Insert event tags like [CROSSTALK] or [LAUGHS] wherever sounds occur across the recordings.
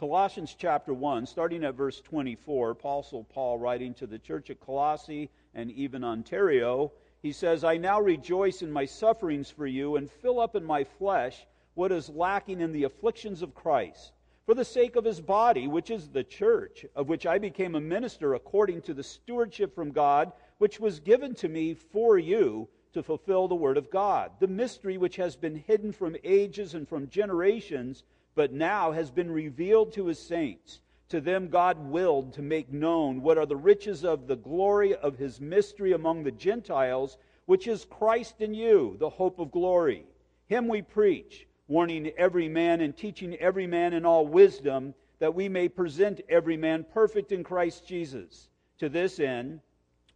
Colossians chapter 1, starting at verse 24, Apostle Paul writing to the church at Colossae and even Ontario, he says, I now rejoice in my sufferings for you and fill up in my flesh what is lacking in the afflictions of Christ, for the sake of his body, which is the church, of which I became a minister according to the stewardship from God, which was given to me for you to fulfill the word of God, the mystery which has been hidden from ages and from generations, but now has been revealed to his saints. To them God willed to make known what are the riches of the glory of his mystery among the Gentiles, which is Christ in you, the hope of glory. Him we preach, warning every man and teaching every man in all wisdom, that we may present every man perfect in Christ Jesus. To this end,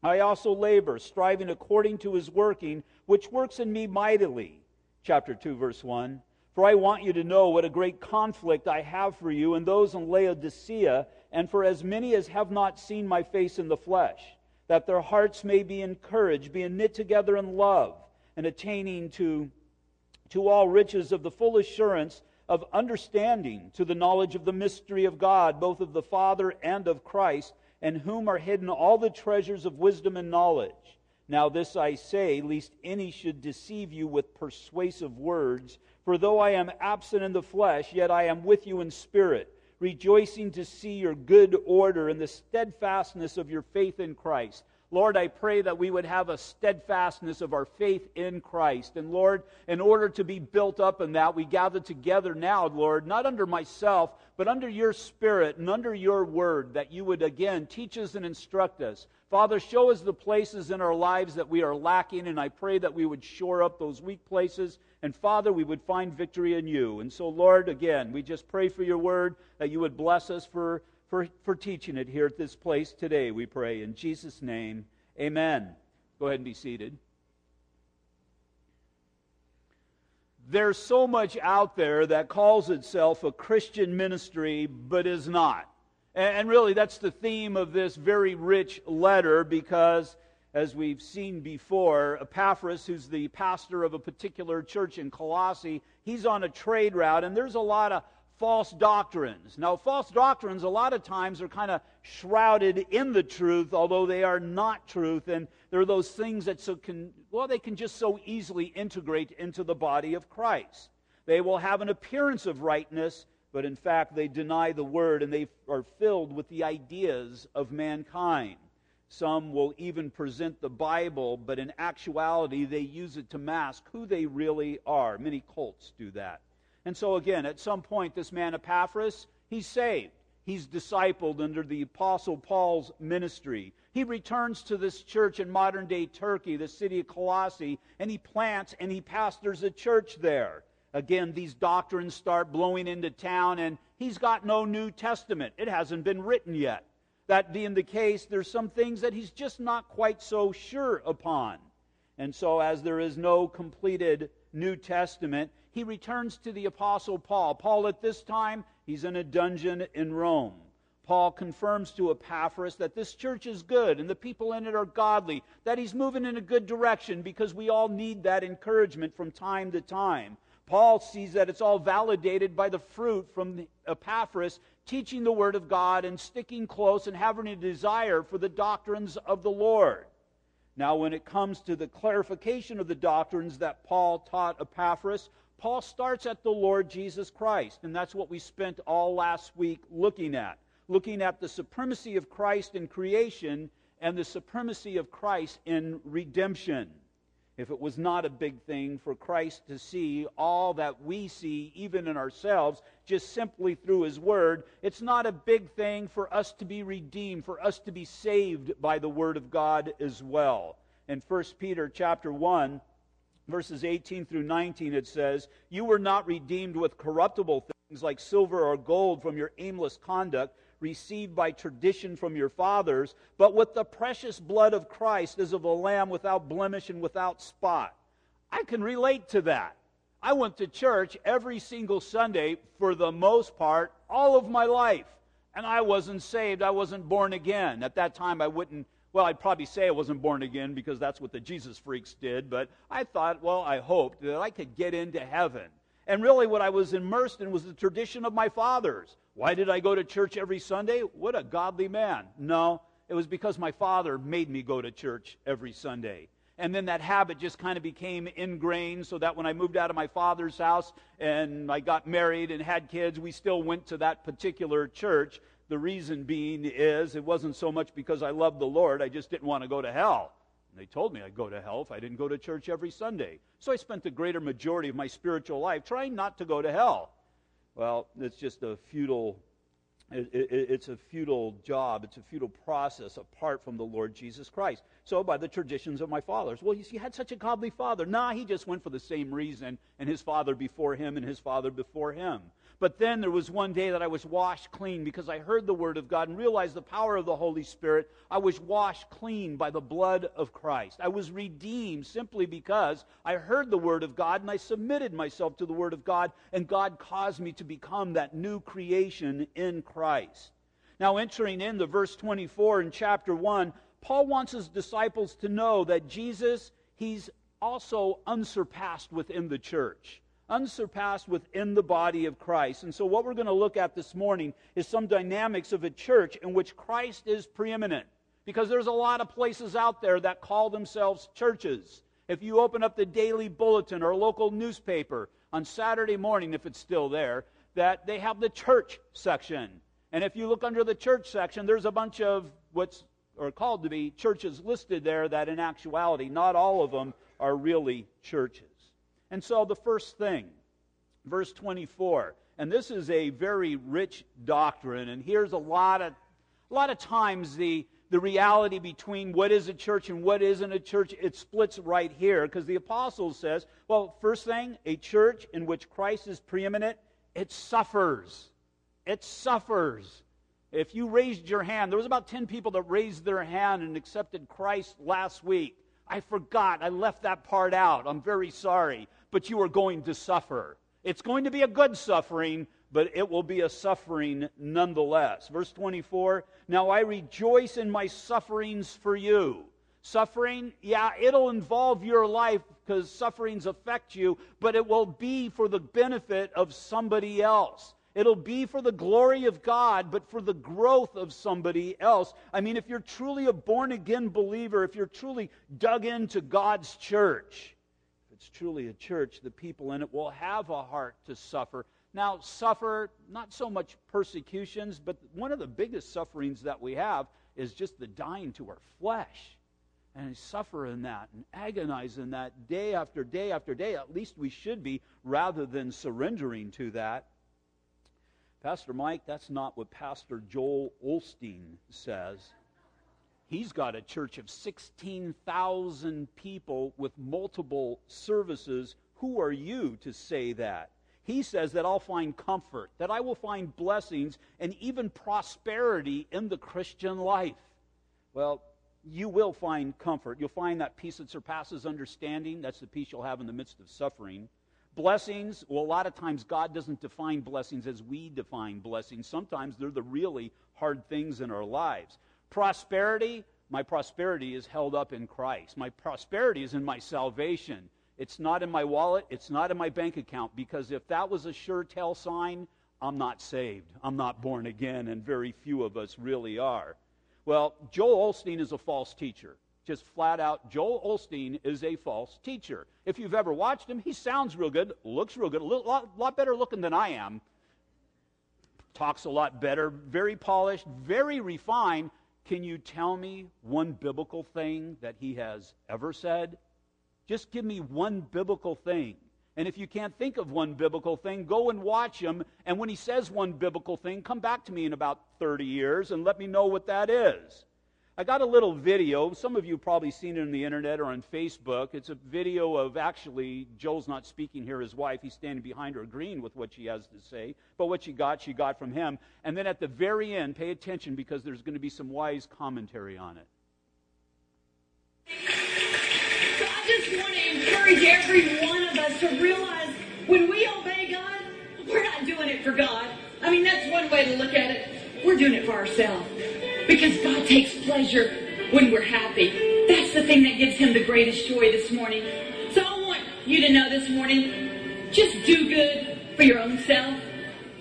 I also labor, striving according to his working, which works in me mightily. Chapter 2, verse 1. For I want you to know what a great conflict I have for you and those in Laodicea, and for as many as have not seen my face in the flesh, that their hearts may be encouraged, being knit together in love, and attaining to, to all riches of the full assurance of understanding, to the knowledge of the mystery of God, both of the Father and of Christ in whom are hidden all the treasures of wisdom and knowledge. Now, this I say, lest any should deceive you with persuasive words. For though I am absent in the flesh, yet I am with you in spirit, rejoicing to see your good order and the steadfastness of your faith in Christ. Lord, I pray that we would have a steadfastness of our faith in Christ. And Lord, in order to be built up in that, we gather together now, Lord, not under myself, but under your spirit and under your word, that you would again teach us and instruct us. Father, show us the places in our lives that we are lacking, and I pray that we would shore up those weak places. And Father, we would find victory in you. And so, Lord, again, we just pray for your word, that you would bless us for for, for teaching it here at this place today, we pray. In Jesus' name, amen. Go ahead and be seated. There's so much out there that calls itself a Christian ministry, but is not. And really, that's the theme of this very rich letter because, as we've seen before, Epaphras, who's the pastor of a particular church in Colossae, he's on a trade route, and there's a lot of false doctrines. Now, false doctrines a lot of times are kind of shrouded in the truth, although they are not truth, and they're those things that so can well they can just so easily integrate into the body of Christ. They will have an appearance of rightness, but in fact they deny the word and they are filled with the ideas of mankind. Some will even present the Bible, but in actuality they use it to mask who they really are. Many cults do that. And so, again, at some point, this man Epaphras, he's saved. He's discipled under the Apostle Paul's ministry. He returns to this church in modern day Turkey, the city of Colossae, and he plants and he pastors a church there. Again, these doctrines start blowing into town, and he's got no New Testament. It hasn't been written yet. That being the case, there's some things that he's just not quite so sure upon. And so, as there is no completed New Testament, he returns to the Apostle Paul. Paul, at this time, he's in a dungeon in Rome. Paul confirms to Epaphras that this church is good and the people in it are godly, that he's moving in a good direction because we all need that encouragement from time to time. Paul sees that it's all validated by the fruit from Epaphras teaching the Word of God and sticking close and having a desire for the doctrines of the Lord. Now, when it comes to the clarification of the doctrines that Paul taught Epaphras, Paul starts at the Lord Jesus Christ, and that's what we spent all last week looking at. Looking at the supremacy of Christ in creation and the supremacy of Christ in redemption. If it was not a big thing for Christ to see all that we see, even in ourselves, just simply through His Word, it's not a big thing for us to be redeemed, for us to be saved by the Word of God as well. In 1 Peter chapter 1, verses 18 through 19, it says, You were not redeemed with corruptible things like silver or gold from your aimless conduct received by tradition from your fathers, but with the precious blood of Christ as of a lamb without blemish and without spot. I can relate to that. I went to church every single Sunday for the most part all of my life. And I wasn't saved. I wasn't born again. At that time, I wouldn't well, I'd probably say I wasn't born again because that's what the Jesus freaks did, but I thought, well, I hoped that I could get into heaven. And really, what I was immersed in was the tradition of my fathers. Why did I go to church every Sunday? What a godly man. No, it was because my father made me go to church every Sunday. And then that habit just kind of became ingrained so that when I moved out of my father's house and I got married and had kids, we still went to that particular church. The reason being is it wasn't so much because I loved the Lord, I just didn't want to go to hell. And they told me I'd go to hell if I didn't go to church every Sunday. So I spent the greater majority of my spiritual life trying not to go to hell. Well, it's just a futile it, it, it's a futile job. It's a futile process apart from the Lord Jesus Christ. So, by the traditions of my fathers. Well, you see, he had such a godly father. Nah, he just went for the same reason, and his father before him, and his father before him. But then there was one day that I was washed clean because I heard the word of God and realized the power of the Holy Spirit. I was washed clean by the blood of Christ. I was redeemed simply because I heard the word of God and I submitted myself to the word of God, and God caused me to become that new creation in Christ. Now, entering into verse 24 in chapter 1, Paul wants his disciples to know that Jesus, he's also unsurpassed within the church unsurpassed within the body of Christ. And so, what we're going to look at this morning is some dynamics of a church in which Christ is preeminent. Because there's a lot of places out there that call themselves churches. If you open up the daily bulletin or local newspaper on Saturday morning, if it's still there, that they have the church section. And if you look under the church section, there's a bunch of what's are called to be churches listed there that in actuality, not all of them are really churches. And so the first thing, verse 24, and this is a very rich doctrine, and here's a lot of, a lot of times the, the reality between what is a church and what isn't a church, it splits right here because the apostle says, well, first thing, a church in which Christ is preeminent, it suffers. It suffers. If you raised your hand, there was about 10 people that raised their hand and accepted Christ last week. I forgot. I left that part out. I'm very sorry. But you are going to suffer. It's going to be a good suffering, but it will be a suffering nonetheless. Verse 24 Now I rejoice in my sufferings for you. Suffering, yeah, it'll involve your life because sufferings affect you, but it will be for the benefit of somebody else. It'll be for the glory of God, but for the growth of somebody else. I mean, if you're truly a born again believer, if you're truly dug into God's church, if it's truly a church, the people in it will have a heart to suffer. Now, suffer not so much persecutions, but one of the biggest sufferings that we have is just the dying to our flesh. And suffer in that and agonize in that day after day after day. At least we should be, rather than surrendering to that. Pastor Mike, that's not what Pastor Joel Osteen says. He's got a church of 16,000 people with multiple services. Who are you to say that? He says that I'll find comfort, that I will find blessings and even prosperity in the Christian life. Well, you will find comfort. You'll find that peace that surpasses understanding. That's the peace you'll have in the midst of suffering. Blessings, well, a lot of times God doesn't define blessings as we define blessings. Sometimes they're the really hard things in our lives. Prosperity, my prosperity is held up in Christ. My prosperity is in my salvation. It's not in my wallet, it's not in my bank account, because if that was a sure tell sign, I'm not saved. I'm not born again, and very few of us really are. Well, Joel Osteen is a false teacher just flat out, Joel Osteen is a false teacher. If you've ever watched him, he sounds real good, looks real good, a lot, lot better looking than I am, talks a lot better, very polished, very refined. Can you tell me one biblical thing that he has ever said? Just give me one biblical thing. And if you can't think of one biblical thing, go and watch him. And when he says one biblical thing, come back to me in about 30 years and let me know what that is. I got a little video. Some of you probably seen it on the internet or on Facebook. It's a video of actually, Joel's not speaking here, his wife. He's standing behind her agreeing with what she has to say. But what she got, she got from him. And then at the very end, pay attention because there's going to be some wise commentary on it. I just want to encourage every one of us to realize when we obey God, we're not doing it for God. I mean, that's one way to look at it. We're doing it for ourselves. Because God takes pleasure when we're happy. That's the thing that gives him the greatest joy this morning. So I want you to know this morning, just do good for your own self.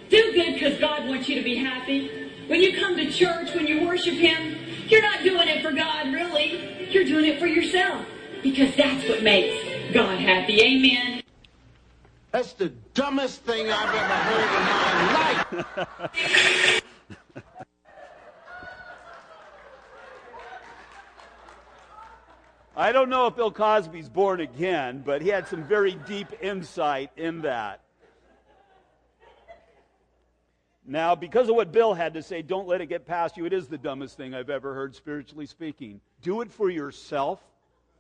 Do good because God wants you to be happy. When you come to church, when you worship Him, you're not doing it for God, really. You're doing it for yourself because that's what makes God happy. Amen. That's the dumbest thing I've ever heard in my life. [LAUGHS] I don't know if Bill Cosby's born again, but he had some very deep insight in that. Now, because of what Bill had to say, don't let it get past you. It is the dumbest thing I've ever heard, spiritually speaking. Do it for yourself.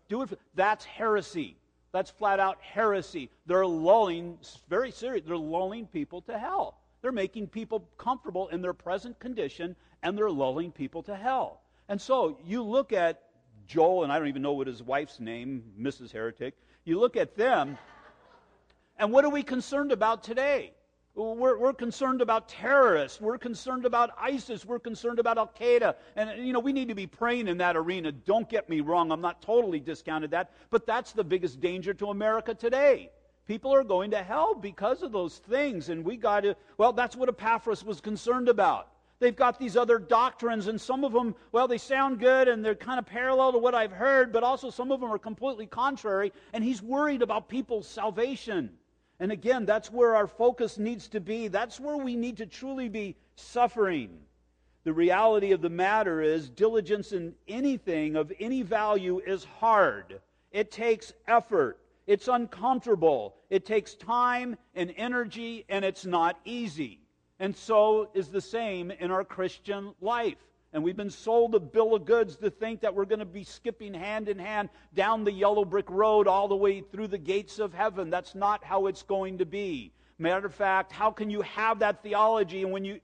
Do it. For, that's heresy. That's flat out heresy. They're lulling, very serious, they're lulling people to hell. They're making people comfortable in their present condition, and they're lulling people to hell. And so you look at Joel, and I don't even know what his wife's name, Mrs. Heretic. You look at them, and what are we concerned about today? We're, we're, concerned about terrorists. We're concerned about ISIS. We're concerned about Al Qaeda. And, you know, we need to be praying in that arena. Don't get me wrong. I'm not totally discounted that. But that's the biggest danger to America today. People are going to hell because of those things. And we got to, well, that's what Epaphras was concerned about. They've got these other doctrines, and some of them, well, they sound good and they're kind of parallel to what I've heard, but also some of them are completely contrary. And he's worried about people's salvation. And again, that's where our focus needs to be. That's where we need to truly be suffering. The reality of the matter is, diligence in anything of any value is hard. It takes effort. It's uncomfortable. It takes time and energy, and it's not easy. And so is the same in our Christian life. And we've been sold a bill of goods to think that we're going to be skipping hand in hand down the yellow brick road all the way through the gates of heaven. That's not how it's going to be. Matter of fact, how can you have that theology and when you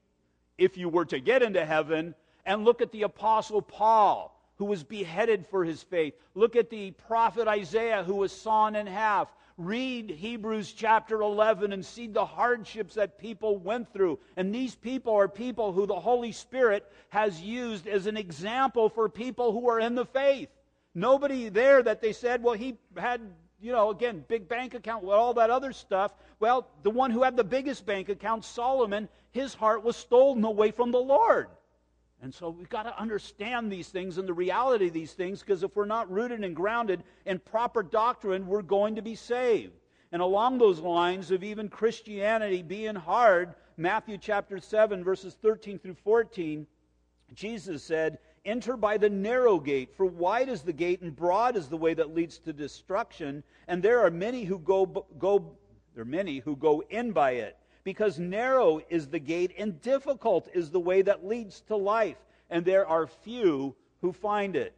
if you were to get into heaven and look at the apostle Paul who was beheaded for his faith. Look at the prophet Isaiah who was sawn in half. Read Hebrews chapter 11 and see the hardships that people went through. And these people are people who the Holy Spirit has used as an example for people who are in the faith. Nobody there that they said, well, he had, you know, again, big bank account, all that other stuff. Well, the one who had the biggest bank account, Solomon, his heart was stolen away from the Lord. And so we've got to understand these things and the reality of these things because if we're not rooted and grounded in proper doctrine, we're going to be saved. And along those lines of even Christianity being hard, Matthew chapter 7, verses 13 through 14, Jesus said, Enter by the narrow gate, for wide is the gate and broad is the way that leads to destruction, and there are many who go, go there are many who go in by it because narrow is the gate and difficult is the way that leads to life, and there are few who find it.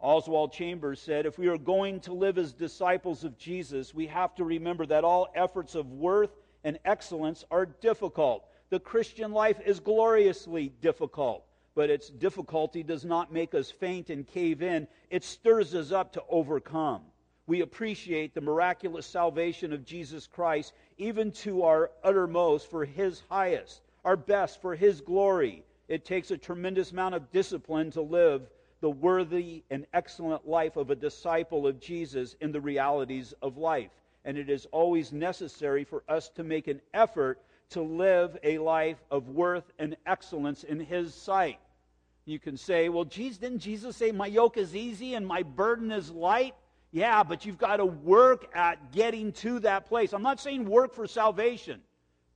Oswald Chambers said, If we are going to live as disciples of Jesus, we have to remember that all efforts of worth and excellence are difficult. The Christian life is gloriously difficult, but its difficulty does not make us faint and cave in, it stirs us up to overcome we appreciate the miraculous salvation of Jesus Christ, even to our uttermost for His highest, our best for His glory. It takes a tremendous amount of discipline to live the worthy and excellent life of a disciple of Jesus in the realities of life. And it is always necessary for us to make an effort to live a life of worth and excellence in His sight. You can say, well, Jesus, didn't Jesus say, My yoke is easy and my burden is light? Yeah, but you've got to work at getting to that place. I'm not saying work for salvation.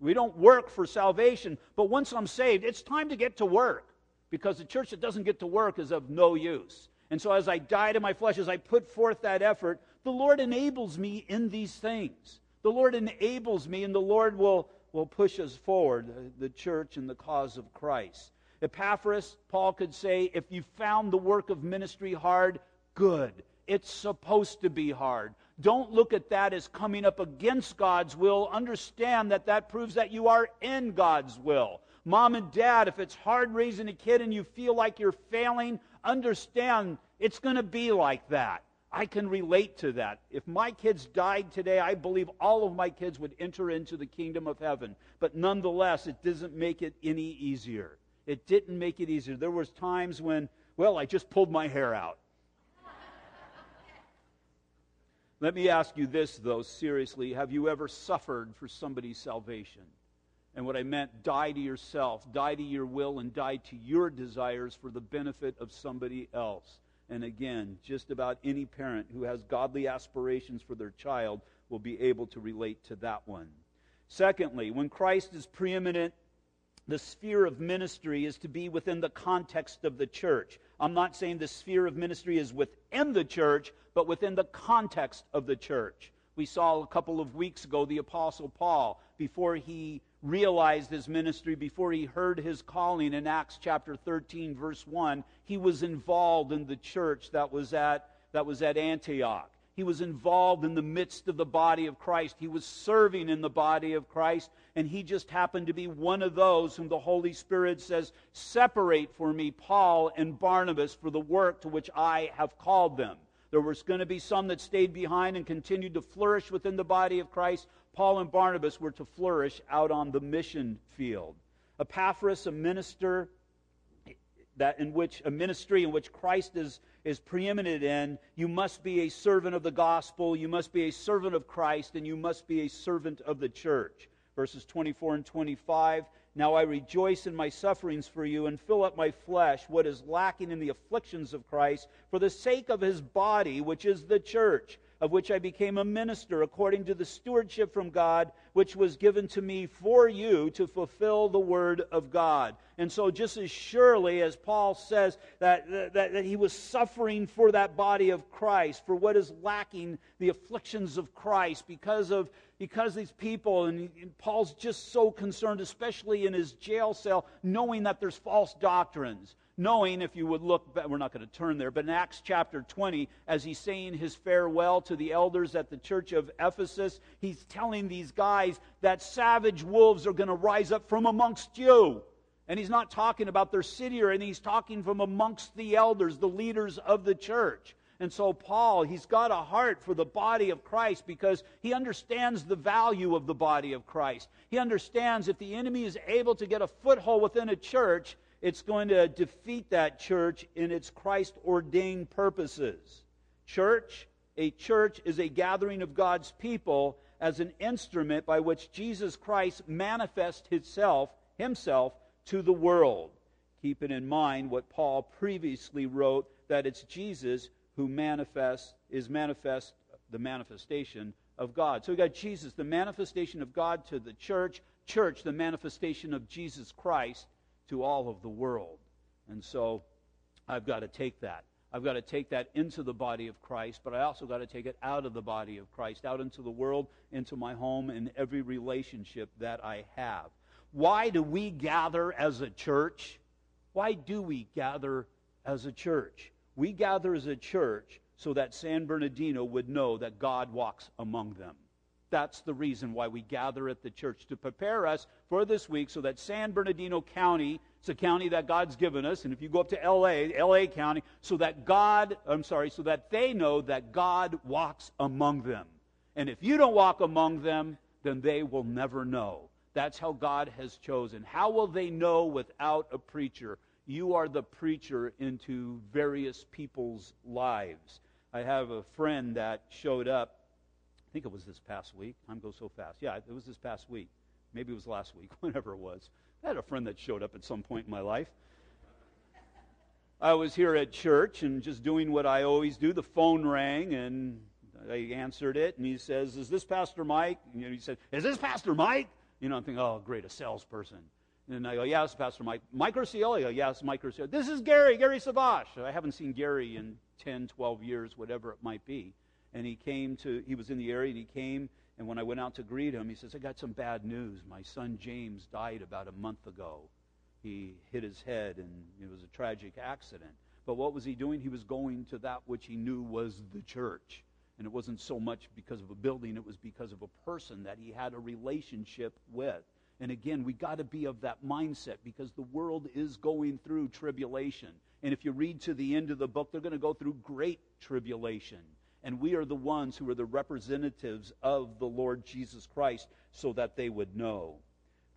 We don't work for salvation. But once I'm saved, it's time to get to work because the church that doesn't get to work is of no use. And so as I die to my flesh, as I put forth that effort, the Lord enables me in these things. The Lord enables me, and the Lord will, will push us forward, uh, the church and the cause of Christ. Epaphras, Paul could say, if you found the work of ministry hard, good. It's supposed to be hard. Don't look at that as coming up against God's will. Understand that that proves that you are in God's will. Mom and dad, if it's hard raising a kid and you feel like you're failing, understand it's going to be like that. I can relate to that. If my kids died today, I believe all of my kids would enter into the kingdom of heaven. But nonetheless, it doesn't make it any easier. It didn't make it easier. There was times when, well, I just pulled my hair out. Let me ask you this, though, seriously. Have you ever suffered for somebody's salvation? And what I meant, die to yourself, die to your will, and die to your desires for the benefit of somebody else. And again, just about any parent who has godly aspirations for their child will be able to relate to that one. Secondly, when Christ is preeminent, the sphere of ministry is to be within the context of the church. I'm not saying the sphere of ministry is within the church, but within the context of the church. We saw a couple of weeks ago the Apostle Paul, before he realized his ministry, before he heard his calling in Acts chapter 13, verse 1, he was involved in the church that was at, that was at Antioch. He was involved in the midst of the body of Christ. He was serving in the body of Christ, and he just happened to be one of those whom the Holy Spirit says, Separate for me Paul and Barnabas for the work to which I have called them. There was going to be some that stayed behind and continued to flourish within the body of Christ. Paul and Barnabas were to flourish out on the mission field. Epaphras, a minister that in which a ministry in which Christ is, is preeminent in, you must be a servant of the gospel, you must be a servant of Christ, and you must be a servant of the church. Verses 24 and 25 now I rejoice in my sufferings for you and fill up my flesh what is lacking in the afflictions of Christ for the sake of his body, which is the church, of which I became a minister according to the stewardship from God, which was given to me for you to fulfill the word of God. And so, just as surely as Paul says that, that, that he was suffering for that body of Christ, for what is lacking, the afflictions of Christ, because of because these people, and, and Paul's just so concerned, especially in his jail cell, knowing that there's false doctrines. Knowing, if you would look, we're not going to turn there, but in Acts chapter 20, as he's saying his farewell to the elders at the church of Ephesus, he's telling these guys that savage wolves are going to rise up from amongst you. And he's not talking about their city or anything, he's talking from amongst the elders, the leaders of the church. And so, Paul, he's got a heart for the body of Christ because he understands the value of the body of Christ. He understands if the enemy is able to get a foothold within a church, it's going to defeat that church in its Christ ordained purposes. Church, a church is a gathering of God's people as an instrument by which Jesus Christ manifests himself, himself to the world. Keeping in mind what Paul previously wrote that it's Jesus who manifests is manifest the manifestation of God. So we got Jesus, the manifestation of God to the church, church, the manifestation of Jesus Christ to all of the world. And so I've got to take that. I've got to take that into the body of Christ, but I also got to take it out of the body of Christ, out into the world, into my home, and every relationship that I have. Why do we gather as a church? Why do we gather as a church? We gather as a church so that San Bernardino would know that God walks among them. That's the reason why we gather at the church to prepare us for this week so that San Bernardino County, it's a county that God's given us, and if you go up to LA, LA County, so that God, I'm sorry, so that they know that God walks among them. And if you don't walk among them, then they will never know. That's how God has chosen. How will they know without a preacher? You are the preacher into various people's lives. I have a friend that showed up I think it was this past week. Time goes so fast. Yeah, it was this past week. Maybe it was last week, [LAUGHS] whenever it was. I had a friend that showed up at some point in my life. I was here at church and just doing what I always do. The phone rang and I answered it, and he says, "Is this Pastor Mike?" And he said, "Is this Pastor Mike?" You know, I'm thinking, "Oh, great, a salesperson." And I go, "Yeah, it's Pastor Mike." Mike Rocio? I go, "Yeah, Mike Rocio." This is Gary, Gary Savash. I haven't seen Gary in 10, 12 years, whatever it might be and he came to, he was in the area, and he came, and when I went out to greet him, he says, I got some bad news. My son James died about a month ago. He hit his head, and it was a tragic accident. But what was he doing? He was going to that which he knew was the church. And it wasn't so much because of a building, it was because of a person that he had a relationship with. And again, we got to be of that mindset because the world is going through tribulation. And if you read to the end of the book, they're going to go through great tribulation and we are the ones who are the representatives of the Lord Jesus Christ so that they would know.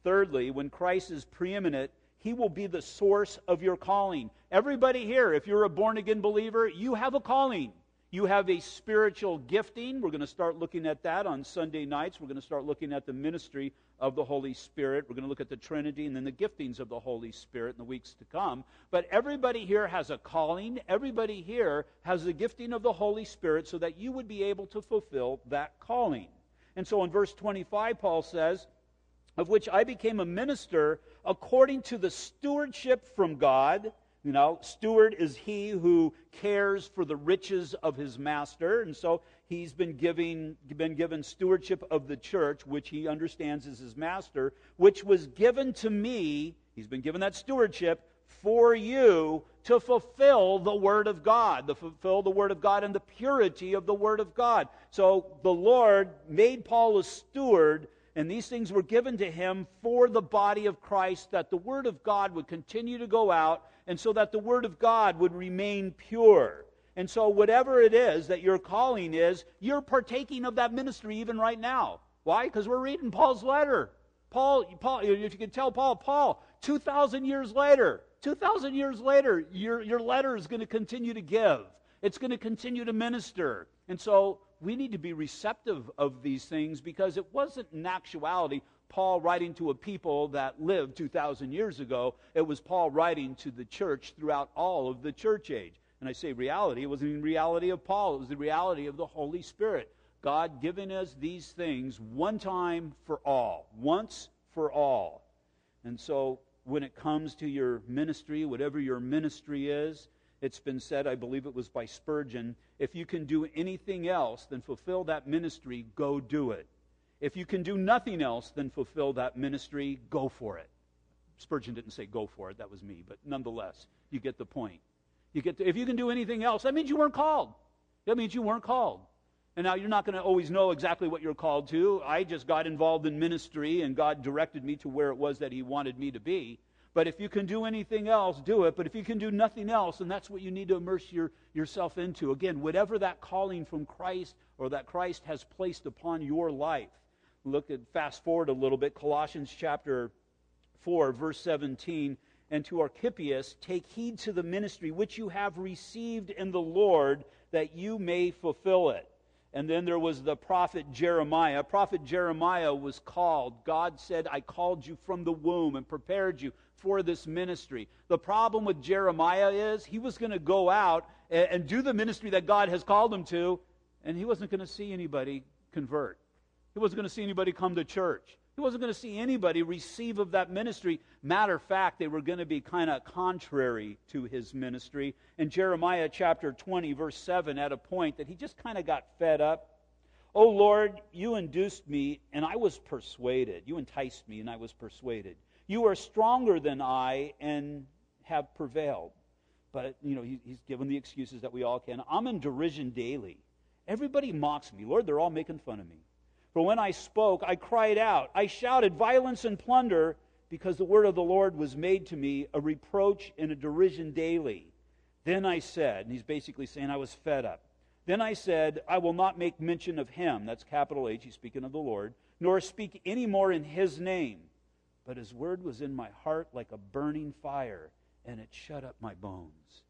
Thirdly, when Christ is preeminent, he will be the source of your calling. Everybody here, if you're a born again believer, you have a calling. You have a spiritual gifting. We're going to start looking at that on Sunday nights. We're going to start looking at the ministry of the Holy Spirit. We're going to look at the Trinity and then the giftings of the Holy Spirit in the weeks to come. But everybody here has a calling. Everybody here has the gifting of the Holy Spirit so that you would be able to fulfill that calling. And so in verse 25, Paul says, Of which I became a minister according to the stewardship from God you know, steward is he who cares for the riches of his master. And so he's been, giving, been given stewardship of the church, which he understands as his master, which was given to me. He's been given that stewardship for you to fulfill the Word of God, to fulfill the Word of God and the purity of the Word of God. So the Lord made Paul a steward and these things were given to him for the body of Christ, that the Word of God would continue to go out and so that the Word of God would remain pure. And so, whatever it is that your calling is, you're partaking of that ministry even right now. Why? Because we're reading Paul's letter. Paul, Paul, if you can tell Paul, Paul, 2,000 years later, 2,000 years later, your, your letter is going to continue to give. It's going to continue to minister. And so we need to be receptive of these things because it wasn't in actuality Paul writing to a people that lived 2,000 years ago. It was Paul writing to the church throughout all of the church age. And I say reality, it wasn't even reality of Paul, it was the reality of the Holy Spirit. God giving us these things one time for all, once for all. And so when it comes to your ministry, whatever your ministry is, it's been said, I believe it was by Spurgeon, if you can do anything else than fulfill that ministry, go do it. If you can do nothing else than fulfill that ministry, go for it. Spurgeon didn't say go for it, that was me, but nonetheless, you get the point. You get to, if you can do anything else, that means you weren't called. That means you weren't called. And now you're not going to always know exactly what you're called to. I just got involved in ministry and God directed me to where it was that He wanted me to be. But if you can do anything else, do it. But if you can do nothing else, then that's what you need to immerse your, yourself into. Again, whatever that calling from Christ or that Christ has placed upon your life look at fast forward a little bit colossians chapter 4 verse 17 and to archippus take heed to the ministry which you have received in the lord that you may fulfill it and then there was the prophet jeremiah. Prophet jeremiah was called. God said i called you from the womb and prepared you for this ministry. The problem with jeremiah is he was going to go out and, and do the ministry that god has called him to and he wasn't going to see anybody convert. He wasn't going to see anybody come to church. He wasn't going to see anybody receive of that ministry. Matter of fact, they were going to be kind of contrary to his ministry. In Jeremiah chapter 20, verse 7, at a point that he just kind of got fed up. Oh Lord, you induced me, and I was persuaded. You enticed me, and I was persuaded. You are stronger than I, and have prevailed. But, you know, he, he's given the excuses that we all can. I'm in derision daily. Everybody mocks me. Lord, they're all making fun of me. For when I spoke, I cried out. I shouted violence and plunder because the word of the Lord was made to me a reproach and a derision daily. Then I said, and he's basically saying I was fed up. Then I said, I will not make mention of him, that's capital H, he's speaking of the Lord, nor speak any more in his name. But his word was in my heart like a burning fire, and it shut up my bones.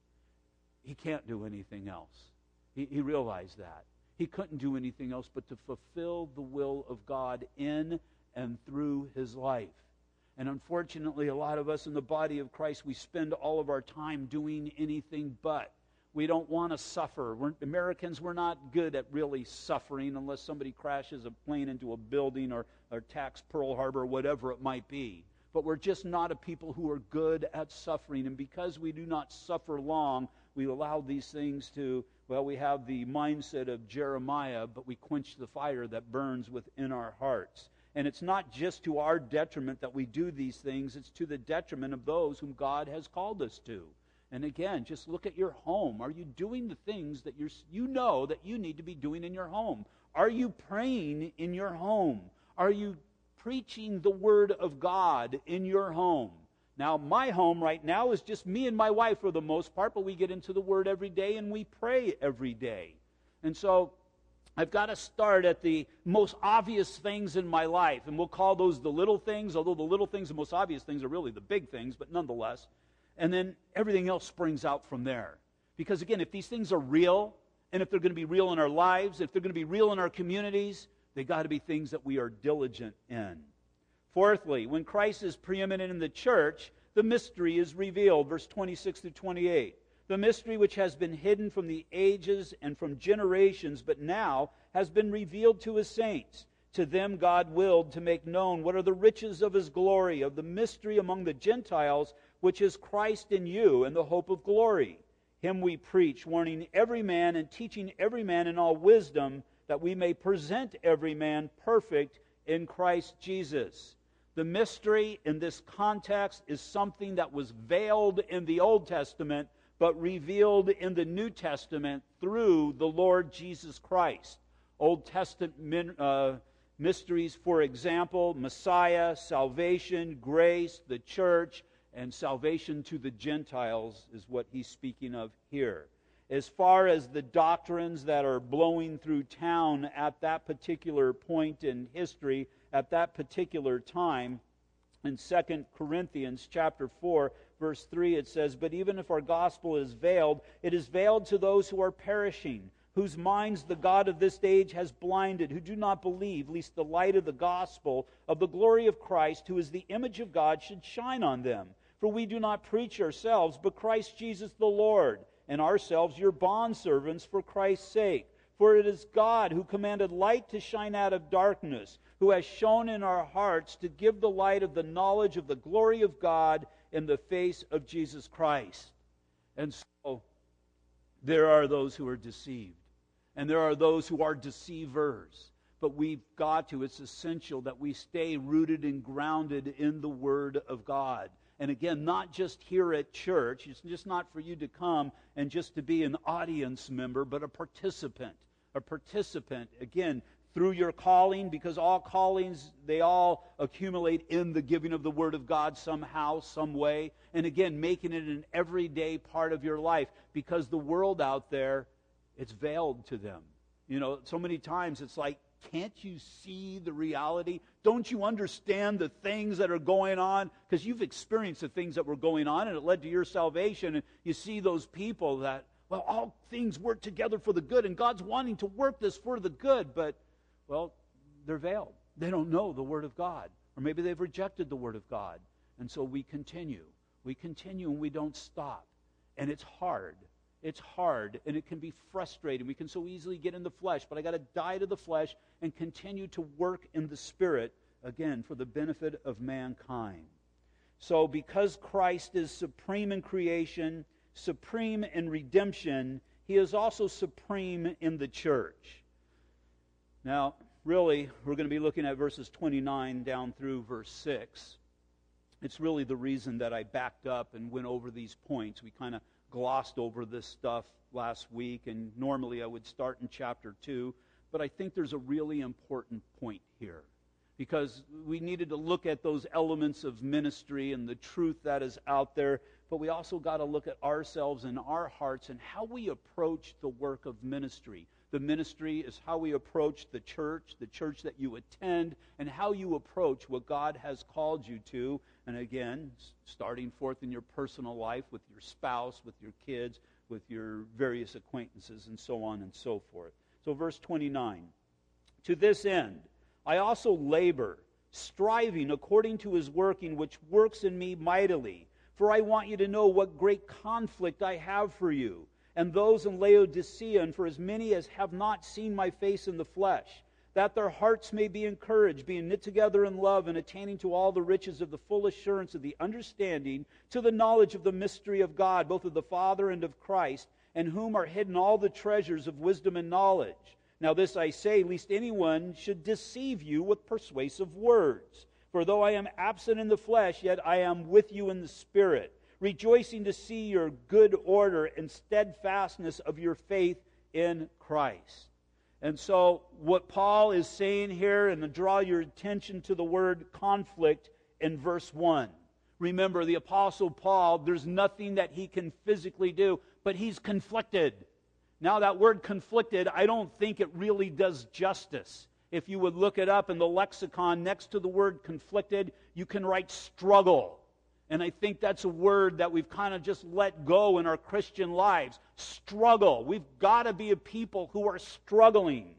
He can't do anything else. He, he realized that. He couldn't do anything else but to fulfill the will of God in and through his life. And unfortunately, a lot of us in the body of Christ, we spend all of our time doing anything but. We don't want to suffer. We're, Americans, we're not good at really suffering unless somebody crashes a plane into a building or, or attacks Pearl Harbor or whatever it might be. But we're just not a people who are good at suffering. And because we do not suffer long, we allow these things to well, we have the mindset of Jeremiah, but we quench the fire that burns within our hearts. And it's not just to our detriment that we do these things, it's to the detriment of those whom God has called us to. And again, just look at your home. Are you doing the things that you you know that you need to be doing in your home? Are you praying in your home? Are you preaching the word of God in your home? Now, my home right now is just me and my wife for the most part, but we get into the Word every day and we pray every day. And so I've got to start at the most obvious things in my life, and we'll call those the little things, although the little things, the most obvious things, are really the big things, but nonetheless. And then everything else springs out from there. Because again, if these things are real, and if they're going to be real in our lives, if they're going to be real in our communities, they got to be things that we are diligent in. Fourthly, when Christ is preeminent in the church, the mystery is revealed. Verse 26 through 28. The mystery which has been hidden from the ages and from generations, but now has been revealed to his saints. To them God willed to make known what are the riches of his glory, of the mystery among the Gentiles, which is Christ in you, and the hope of glory. Him we preach, warning every man and teaching every man in all wisdom, that we may present every man perfect in Christ Jesus. The mystery in this context is something that was veiled in the Old Testament, but revealed in the New Testament through the Lord Jesus Christ. Old Testament uh, mysteries, for example, Messiah, salvation, grace, the church, and salvation to the Gentiles is what he's speaking of here. As far as the doctrines that are blowing through town at that particular point in history, at that particular time, in 2 Corinthians chapter 4, verse 3, it says, But even if our gospel is veiled, it is veiled to those who are perishing whose minds the God of this age has blinded, who do not believe, lest the light of the gospel of the glory of Christ, who is the image of God, should shine on them. For we do not preach ourselves, but Christ Jesus the Lord, and ourselves your bondservants for Christ's sake. For it is God who commanded light to shine out of darkness, who has shone in our hearts to give the light of the knowledge of the glory of God in the face of Jesus Christ. And so there are those who are deceived, and there are those who are deceivers. But we've got to, it's essential that we stay rooted and grounded in the Word of God. And again, not just here at church. It's just not for you to come and just to be an audience member, but a participant. A participant, again, through your calling, because all callings, they all accumulate in the giving of the Word of God somehow, some way. And again, making it an everyday part of your life, because the world out there, it's veiled to them. You know, so many times it's like, can't you see the reality? Don't you understand the things that are going on? Because you've experienced the things that were going on and it led to your salvation. And you see those people that, well, all things work together for the good and God's wanting to work this for the good, but, well, they're veiled. They don't know the Word of God. Or maybe they've rejected the Word of God. And so we continue. We continue and we don't stop. And it's hard. It's hard and it can be frustrating. We can so easily get in the flesh, but I got to die to the flesh and continue to work in the spirit again for the benefit of mankind. So, because Christ is supreme in creation, supreme in redemption, he is also supreme in the church. Now, really, we're going to be looking at verses 29 down through verse 6. It's really the reason that I backed up and went over these points. We kind of glossed over this stuff last week, and normally I would start in chapter 2, but I think there's a really important point here because we needed to look at those elements of ministry and the truth that is out there, but we also got to look at ourselves and our hearts and how we approach the work of ministry. The ministry is how we approach the church, the church that you attend, and how you approach what God has called you to. And again, starting forth in your personal life with your spouse, with your kids, with your various acquaintances, and so on and so forth. So, verse 29 To this end, I also labor, striving according to his working, which works in me mightily. For I want you to know what great conflict I have for you and those in Laodicea, and for as many as have not seen my face in the flesh, that their hearts may be encouraged, being knit together in love, and attaining to all the riches of the full assurance of the understanding, to the knowledge of the mystery of God, both of the Father and of Christ, in whom are hidden all the treasures of wisdom and knowledge. Now, this I say, lest anyone should deceive you with persuasive words. For though I am absent in the flesh, yet I am with you in the Spirit rejoicing to see your good order and steadfastness of your faith in Christ. And so, what Paul is saying here, and to draw your attention to the word conflict in verse 1. Remember, the Apostle Paul, there's nothing that he can physically do, but he's conflicted. Now, that word conflicted, I don't think it really does justice. If you would look it up in the lexicon next to the word conflicted, you can write struggle And I think that's a word that we've kind of just let go in our Christian lives. Struggle. We've got to be a people who are struggling.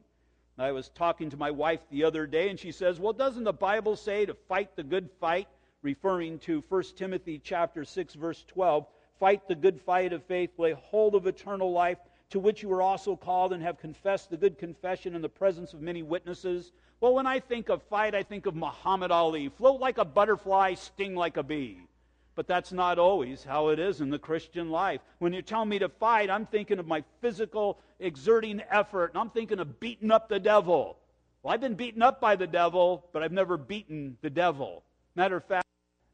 I was talking to my wife the other day, and she says, Well, doesn't the Bible say to fight the good fight? Referring to 1 Timothy chapter 6, verse 12. Fight the good fight of faith, lay hold of eternal life, to which you were also called and have confessed the good confession in the presence of many witnesses. Well, when I think of fight, I think of Muhammad Ali. Float like a butterfly, sting like a bee. But that's not always how it is in the Christian life. When you tell me to fight, I'm thinking of my physical exerting effort, and I'm thinking of beating up the devil. Well, I've been beaten up by the devil, but I've never beaten the devil. Matter of fact,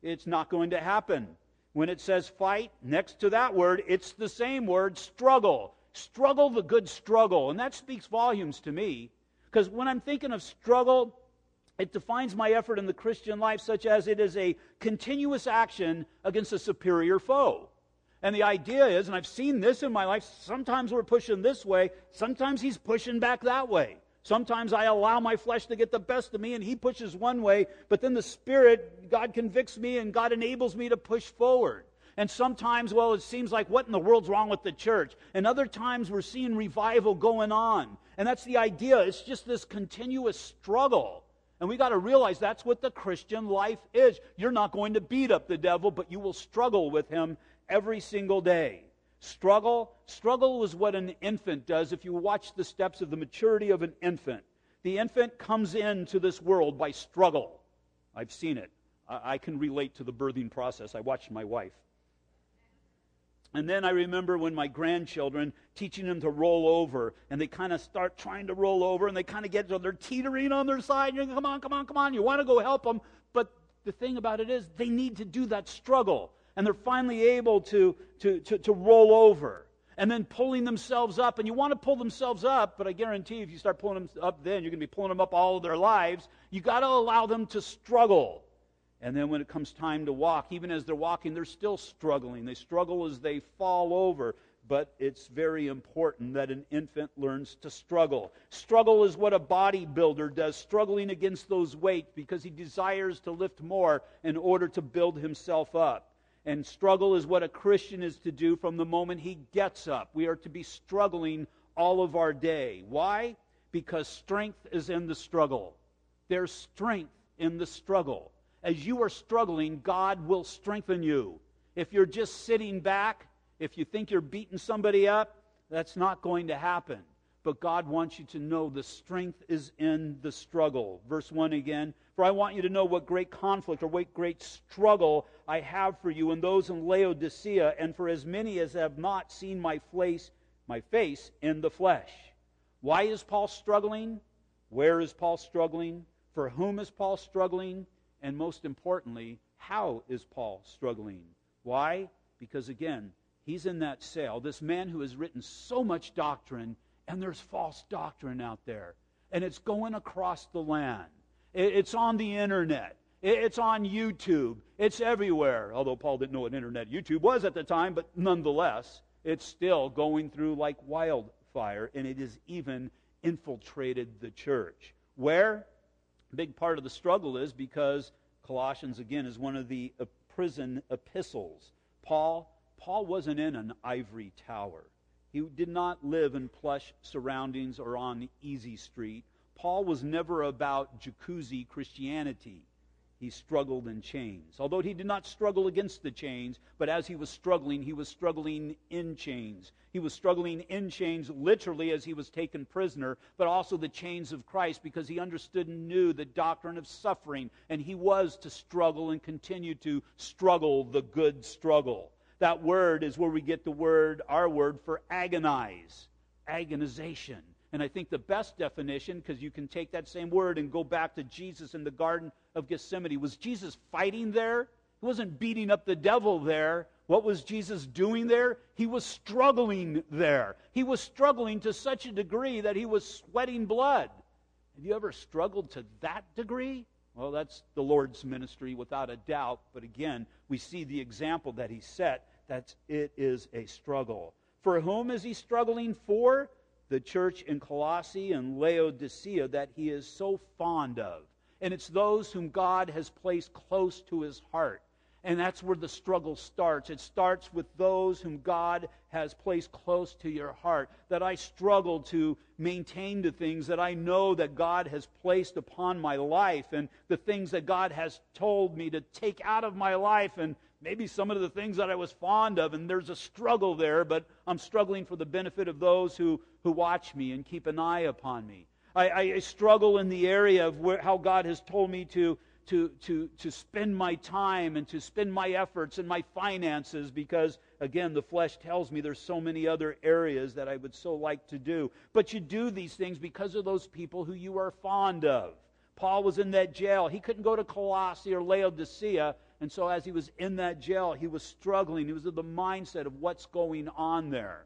it's not going to happen. When it says fight, next to that word, it's the same word, struggle. Struggle the good struggle. And that speaks volumes to me. Because when I'm thinking of struggle, it defines my effort in the Christian life such as it is a continuous action against a superior foe. And the idea is, and I've seen this in my life, sometimes we're pushing this way, sometimes he's pushing back that way. Sometimes I allow my flesh to get the best of me and he pushes one way, but then the Spirit, God convicts me and God enables me to push forward. And sometimes, well, it seems like what in the world's wrong with the church? And other times we're seeing revival going on. And that's the idea. It's just this continuous struggle. And we got to realize that's what the Christian life is. You're not going to beat up the devil, but you will struggle with him every single day. Struggle, struggle is what an infant does if you watch the steps of the maturity of an infant. The infant comes into this world by struggle. I've seen it. I, I can relate to the birthing process. I watched my wife. And then I remember when my grandchildren teaching them to roll over, and they kind of start trying to roll over, and they kind of get to they're teetering on their side. You're, come on, come on, come on. You want to go help them, but the thing about it is they need to do that struggle, and they're finally able to to to, to roll over, and then pulling themselves up. And you want to pull themselves up, but I guarantee if you start pulling them up, then you're going to be pulling them up all of their lives. You got to allow them to struggle. And then when it comes time to walk, even as they're walking, they're still struggling. They struggle as they fall over. But it's very important that an infant learns to struggle. Struggle is what a bodybuilder does, struggling against those weights because he desires to lift more in order to build himself up. And struggle is what a Christian is to do from the moment he gets up. We are to be struggling all of our day. Why? Because strength is in the struggle. There's strength in the struggle as you are struggling, God will strengthen you. If you're just sitting back, if you think you're beating somebody up, that's not going to happen. But God wants you to know the strength is in the struggle. Verse 1 again. For I want you to know what great conflict or what great struggle I have for you and those in Laodicea, and for as many as have not seen my face, my face in the flesh. Why is Paul struggling? Where is Paul struggling? For whom is Paul struggling? And most importantly, how is Paul struggling? Why? Because again, he's in that cell. This man who has written so much doctrine, and there's false doctrine out there. And it's going across the land. It's on the internet. It's on YouTube. It's everywhere. Although Paul didn't know what internet YouTube was at the time, but nonetheless, it's still going through like wildfire, and it has even infiltrated the church. Where? Big part of the struggle is because Colossians, again, is one of the uh, prison epistles. Paul, Paul wasn't in an ivory tower. He did not live in plush surroundings or on easy street. Paul was never about jacuzzi Christianity he struggled in chains. Although he did not struggle against the chains, but as he was struggling, he was struggling in chains. He was struggling in chains literally as he was taken prisoner, but also the chains of Christ because he understood and knew the doctrine of suffering, and he was to struggle and continue to struggle the good struggle. That word is where we get the word, our word for agonize, agonization. And I think the best definition, because you can take that same word and go back to Jesus in the Garden of Gethsemane, was Jesus fighting there? He wasn't beating up the devil there. What was Jesus doing there? He was struggling there. He was struggling to such a degree that he was sweating blood. Have you ever struggled to that degree? Well, that's the Lord's ministry without a doubt. But again, we see the example that he set that it is a struggle. For whom is he struggling for? the church in Colossae and Laodicea that he is so fond of. And it's those whom God has placed close to his heart. And that's where the struggle starts. It starts with those whom God has placed close to your heart. That I struggle to maintain the things that I know that God has placed upon my life and the things that God has told me to take out of my life and maybe some of the things that I was fond of. And there's a struggle there, but I'm struggling for the benefit of those who, who watch me and keep an eye upon me. I, I struggle in the area of where, how God has told me to to, to, to spend my time and to spend my efforts and my finances because, again, the flesh tells me there's so many other areas that I would so like to do. But you do these things because of those people who you are fond of. Paul was in that jail. He couldn't go to Colossae or Laodicea. And so, as he was in that jail, he was struggling. He was in the mindset of what's going on there.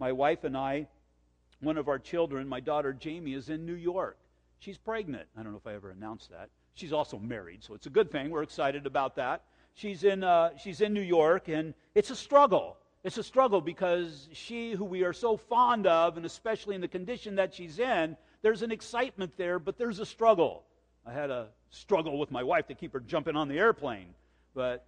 My wife and I, one of our children, my daughter Jamie, is in New York. She's pregnant. I don't know if I ever announced that. She's also married, so it's a good thing. We're excited about that. She's in, uh, she's in New York, and it's a struggle. It's a struggle because she, who we are so fond of, and especially in the condition that she's in, there's an excitement there, but there's a struggle. I had a struggle with my wife to keep her jumping on the airplane, but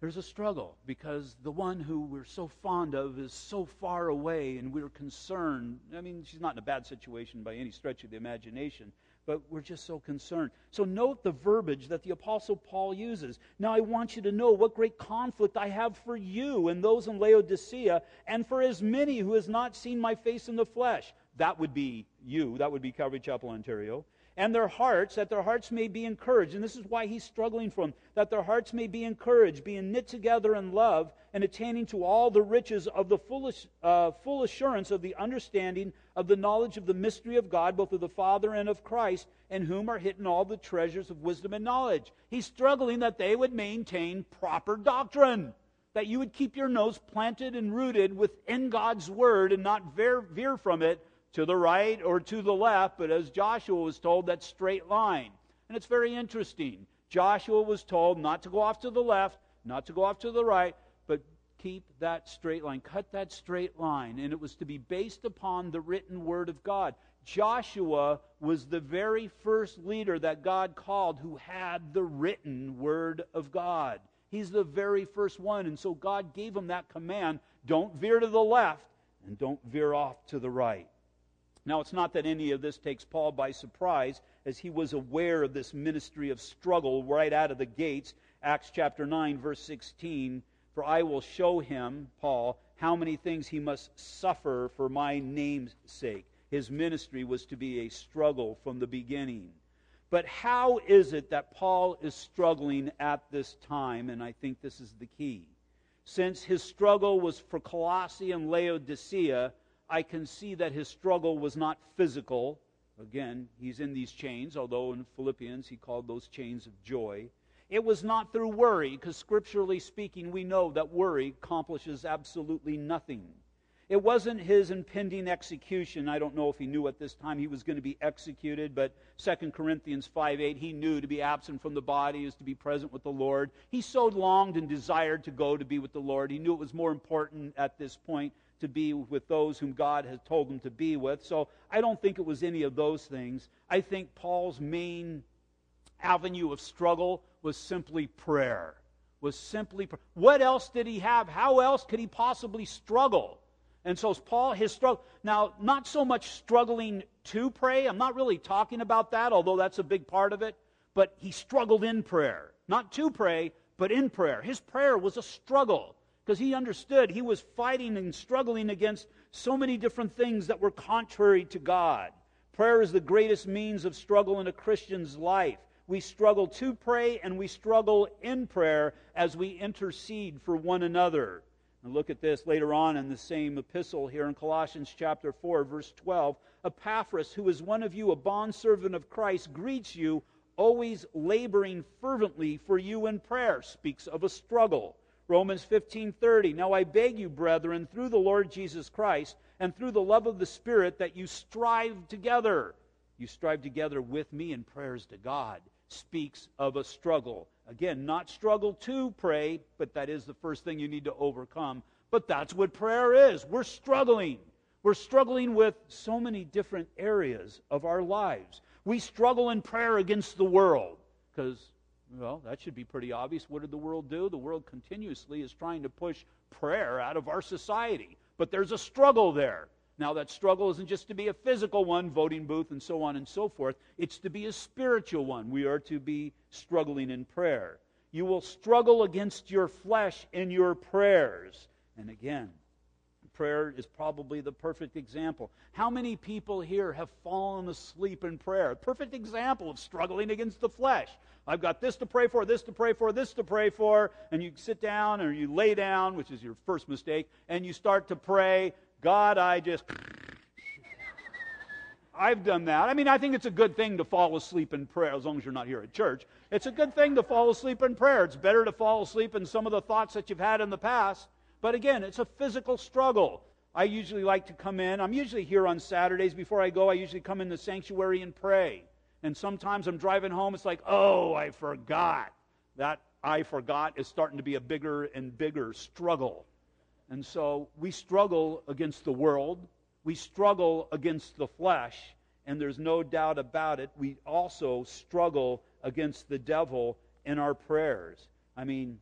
there's a struggle because the one who we're so fond of is so far away and we're concerned. I mean, she's not in a bad situation by any stretch of the imagination, but we're just so concerned. So note the verbiage that the Apostle Paul uses. Now I want you to know what great conflict I have for you and those in Laodicea, and for as many who has not seen my face in the flesh. That would be you. That would be Calvary Chapel, Ontario and their hearts, that their hearts may be encouraged. And this is why he's struggling for them, that their hearts may be encouraged, being knit together in love, and attaining to all the riches of the full, uh, full assurance of the understanding of the knowledge of the mystery of God, both of the Father and of Christ, in whom are hidden all the treasures of wisdom and knowledge. He's struggling that they would maintain proper doctrine. That you would keep your nose planted and rooted within God's Word and not veer, veer from it to the right or to the left, but as Joshua was told, that straight line. And it's very interesting. Joshua was told not to go off to the left, not to go off to the right, keep that straight line. Cut that straight line. And it was to be based upon the written word of God. Joshua was the very first leader that God called who had the written word of God. He's the very first one. And so God gave him that command don't veer to the left and don't veer off to the right. Now, it's not that any of this takes Paul by surprise, as he was aware of this ministry of struggle right out of the gates. Acts chapter 9, verse 16 For I will show him, Paul, how many things he must suffer for my name's sake. His ministry was to be a struggle from the beginning. But how is it that Paul is struggling at this time? And I think this is the key. Since his struggle was for Colossae and Laodicea, I can see that his struggle was not physical. Again, he's in these chains, although in Philippians he called those chains of joy. It was not through worry, because scripturally speaking, we know that worry accomplishes absolutely nothing. It wasn't his impending execution. I don't know if he knew at this time he was going to be executed, but 2 Corinthians 5 8, he knew to be absent from the body is to be present with the Lord. He so longed and desired to go to be with the Lord. He knew it was more important at this point to be with those whom God has told him to be with. So I don't think it was any of those things. I think Paul's main avenue of struggle was simply prayer. Was simply. What else did he have? How else could he possibly struggle? And so Paul, his struggle, now, not so much struggling to pray. I'm not really talking about that, although that's a big part of it. But he struggled in prayer. Not to pray, but in prayer. His prayer was a struggle because he understood he was fighting and struggling against so many different things that were contrary to God. Prayer is the greatest means of struggle in a Christian's life. We struggle to pray and we struggle in prayer as we intercede for one another. And look at this later on in the same epistle here in Colossians chapter 4, verse 12. Epaphras, who is one of you, a bondservant of Christ, greets you, always laboring fervently for you in prayer. Speaks of a struggle. Romans 15:30 Now I beg you brethren through the Lord Jesus Christ and through the love of the Spirit that you strive together you strive together with me in prayers to God speaks of a struggle again not struggle to pray but that is the first thing you need to overcome but that's what prayer is we're struggling we're struggling with so many different areas of our lives we struggle in prayer against the world because Well, that should be pretty obvious. What did the world do? The world continuously is trying to push prayer out of our society. But there's a struggle there. Now, that struggle isn't just to be a physical one, voting booth and so on and so forth. It's to be a spiritual one. We are to be struggling in prayer. You will struggle against your flesh in your prayers. And again, prayer is probably the perfect example. How many people here have fallen asleep in prayer? Perfect example of struggling against the flesh. I've got this to pray for, this to pray for, this to pray for, and you sit down or you lay down, which is your first mistake, and you start to pray, God, I just. I've done that. I mean, I think it's a good thing to fall asleep in prayer as long as you're not here at church. It's a good thing to fall asleep in prayer. It's better to fall asleep in some of the thoughts that you've had in the past but again, it's a physical struggle. I usually like to come in. I'm usually here on Saturdays. Before I go, I usually come in the sanctuary and pray. And sometimes I'm driving home, it's like, oh, I forgot. That I forgot is starting to be a bigger and bigger struggle. And so we struggle against the world, we struggle against the flesh, and there's no doubt about it, we also struggle against the devil in our prayers. I mean,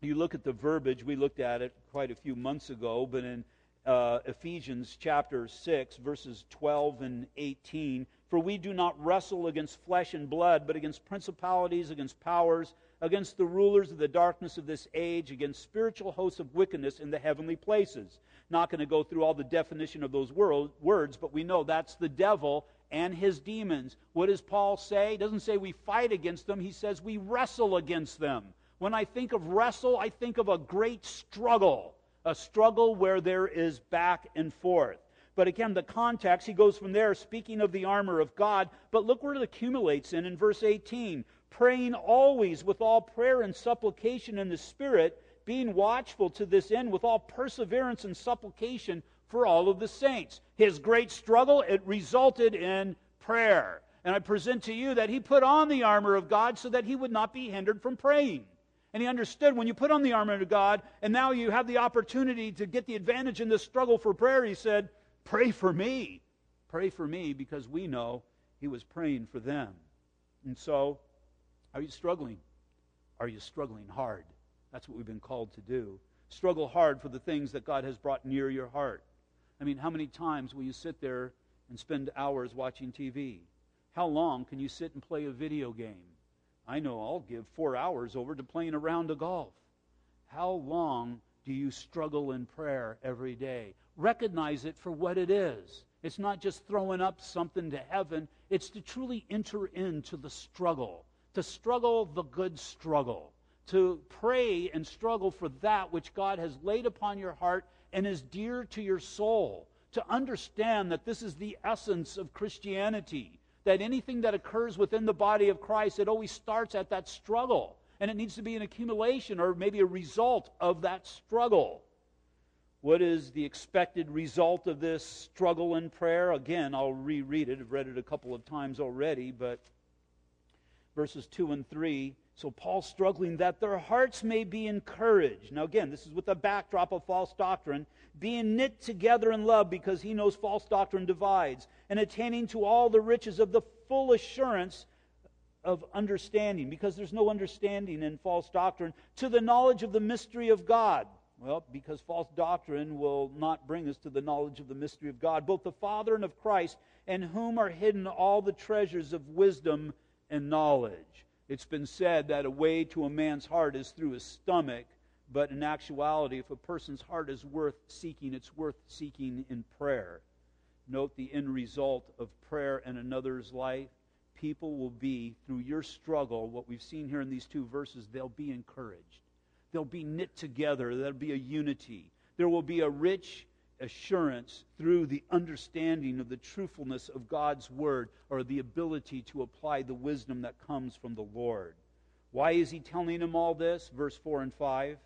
you look at the verbiage, we looked at it quite a few months ago, but in uh, Ephesians chapter 6, verses 12 and 18, for we do not wrestle against flesh and blood, but against principalities, against powers, against the rulers of the darkness of this age, against spiritual hosts of wickedness in the heavenly places. Not going to go through all the definition of those world, words, but we know that's the devil and his demons. What does Paul say? He doesn't say we fight against them, he says we wrestle against them. When I think of wrestle, I think of a great struggle, a struggle where there is back and forth. But again, the context, he goes from there speaking of the armor of God, but look where it accumulates in in verse 18 praying always with all prayer and supplication in the Spirit, being watchful to this end with all perseverance and supplication for all of the saints. His great struggle, it resulted in prayer. And I present to you that he put on the armor of God so that he would not be hindered from praying. And he understood when you put on the armor of God and now you have the opportunity to get the advantage in this struggle for prayer, he said, Pray for me. Pray for me because we know he was praying for them. And so, are you struggling? Are you struggling hard? That's what we've been called to do. Struggle hard for the things that God has brought near your heart. I mean, how many times will you sit there and spend hours watching TV? How long can you sit and play a video game? I know I'll give four hours over to playing a round of golf. How long do you struggle in prayer every day? Recognize it for what it is. It's not just throwing up something to heaven, it's to truly enter into the struggle, to struggle the good struggle, to pray and struggle for that which God has laid upon your heart and is dear to your soul, to understand that this is the essence of Christianity that anything that occurs within the body of Christ, it always starts at that struggle. And it needs to be an accumulation or maybe a result of that struggle. What is the expected result of this struggle in prayer? Again, I'll reread it. I've read it a couple of times already, but verses 2 and 3 so Paul's struggling that their hearts may be encouraged. Now, again, this is with the backdrop of false doctrine, being knit together in love because he knows false doctrine divides, and attaining to all the riches of the full assurance of understanding, because there's no understanding in false doctrine, to the knowledge of the mystery of God. Well, because false doctrine will not bring us to the knowledge of the mystery of God, both the Father and of Christ, in whom are hidden all the treasures of wisdom and knowledge. It's been said that a way to a man's heart is through his stomach, but in actuality, if a person's heart is worth seeking, it's worth seeking in prayer. Note the end result of prayer in another's life. People will be, through your struggle, what we've seen here in these two verses, they'll be encouraged. They'll be knit together. There'll be a unity. There will be a rich assurance through the understanding of the truthfulness of God's word or the ability to apply the wisdom that comes from the Lord. Why is he telling him all this? Verse 4 and 5.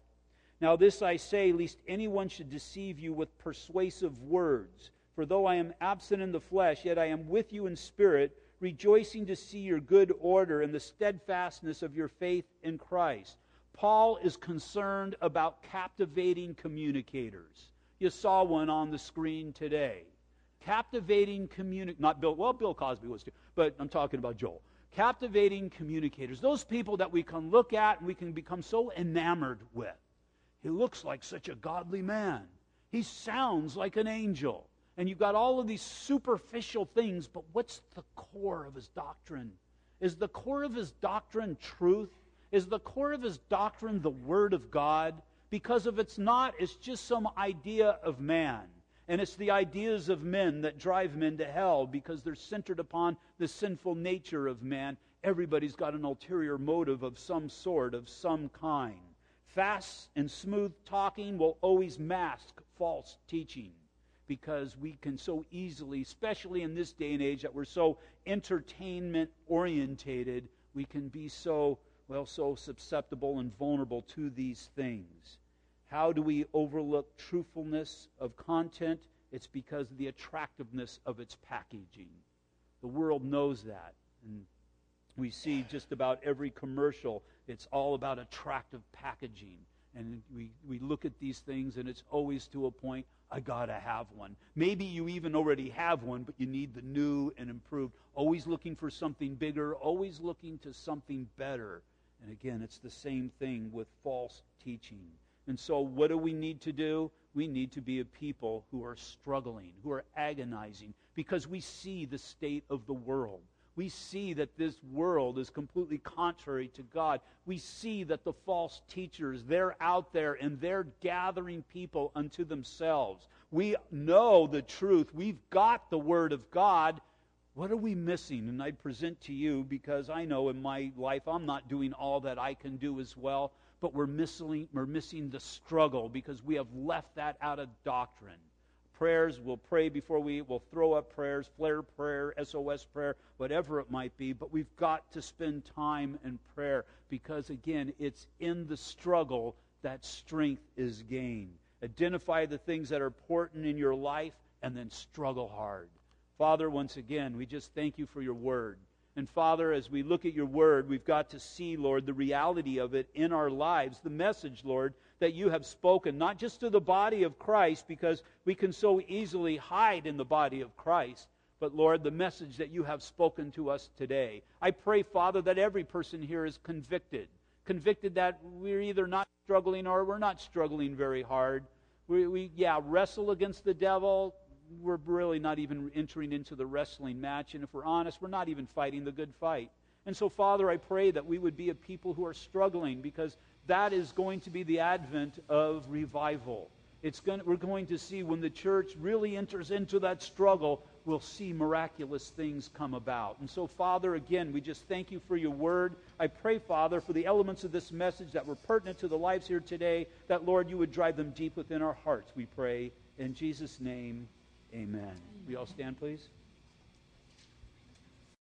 Now, this I say, lest anyone should deceive you with persuasive words. For though I am absent in the flesh, yet I am with you in spirit, rejoicing to see your good order and the steadfastness of your faith in Christ. Paul is concerned about captivating communicators. You saw one on the screen today. Captivating communic not Bill well Bill Cosby was too, but I'm talking about Joel. captivating communicators, those people that we can look at and we can become so enamored with. He looks like such a godly man. He sounds like an angel. And you've got all of these superficial things, but what's the core of his doctrine? Is the core of his doctrine truth? Is the core of his doctrine the Word of God? Because if it's not, it's just some idea of man. And it's the ideas of men that drive men to hell because they're centered upon the sinful nature of man. Everybody's got an ulterior motive of some sort, of some kind. Fast and smooth talking will always mask false teaching because we can so easily, especially in this day and age that we're so entertainment orientated, we can be so, well, so susceptible and vulnerable to these things. How do we overlook truthfulness of content? It's because of the attractiveness of its packaging. The world knows that. And we see just about every commercial, it's all about attractive packaging. And we, we look at these things, and it's always to a point, I got to have one. Maybe you even already have one, but you need the new and improved. Always looking for something bigger, always looking to something better. And again, it's the same thing with false teaching. And so, what do we need to do? We need to be a people who are struggling, who are agonizing, because we see the state of the world. We see that this world is completely contrary to God. We see that the false teachers, they're out there and they're gathering people unto themselves. We know the truth. We've got the Word of God. What are we missing? And I present to you because I know in my life I'm not doing all that I can do as well but we're missing, we're missing the struggle because we have left that out of doctrine. Prayers, we'll pray before we eat, we'll throw up prayers, flare prayer, SOS prayer, whatever it might be, but we've got to spend time in prayer because, again, it's in the struggle that strength is gained. Identify the things that are important in your life and then struggle hard. Father, once again, we just thank you for your word. And Father, as we look at your word, we've got to see, Lord, the reality of it in our lives, the message, Lord, that you have spoken, not just to the body of Christ, because we can so easily hide in the body of Christ, but Lord, the message that you have spoken to us today. I pray, Father, that every person here is convicted. Convicted that we're either not struggling or we're not struggling very hard. We, we yeah, wrestle against the devil, we're really not even entering into the wrestling match. And if we're honest, we're not even fighting the good fight. And so, Father, I pray that we would be a people who are struggling because that is going to be the advent of revival. It's going, we're going to see when the church really enters into that struggle, we'll see miraculous things come about. And so, Father, again, we just thank you for your word. I pray, Father, for the elements of this message that were pertinent to the lives here today, that, Lord, you would drive them deep within our hearts, we pray. In Jesus' name, Amen. We all stand, please.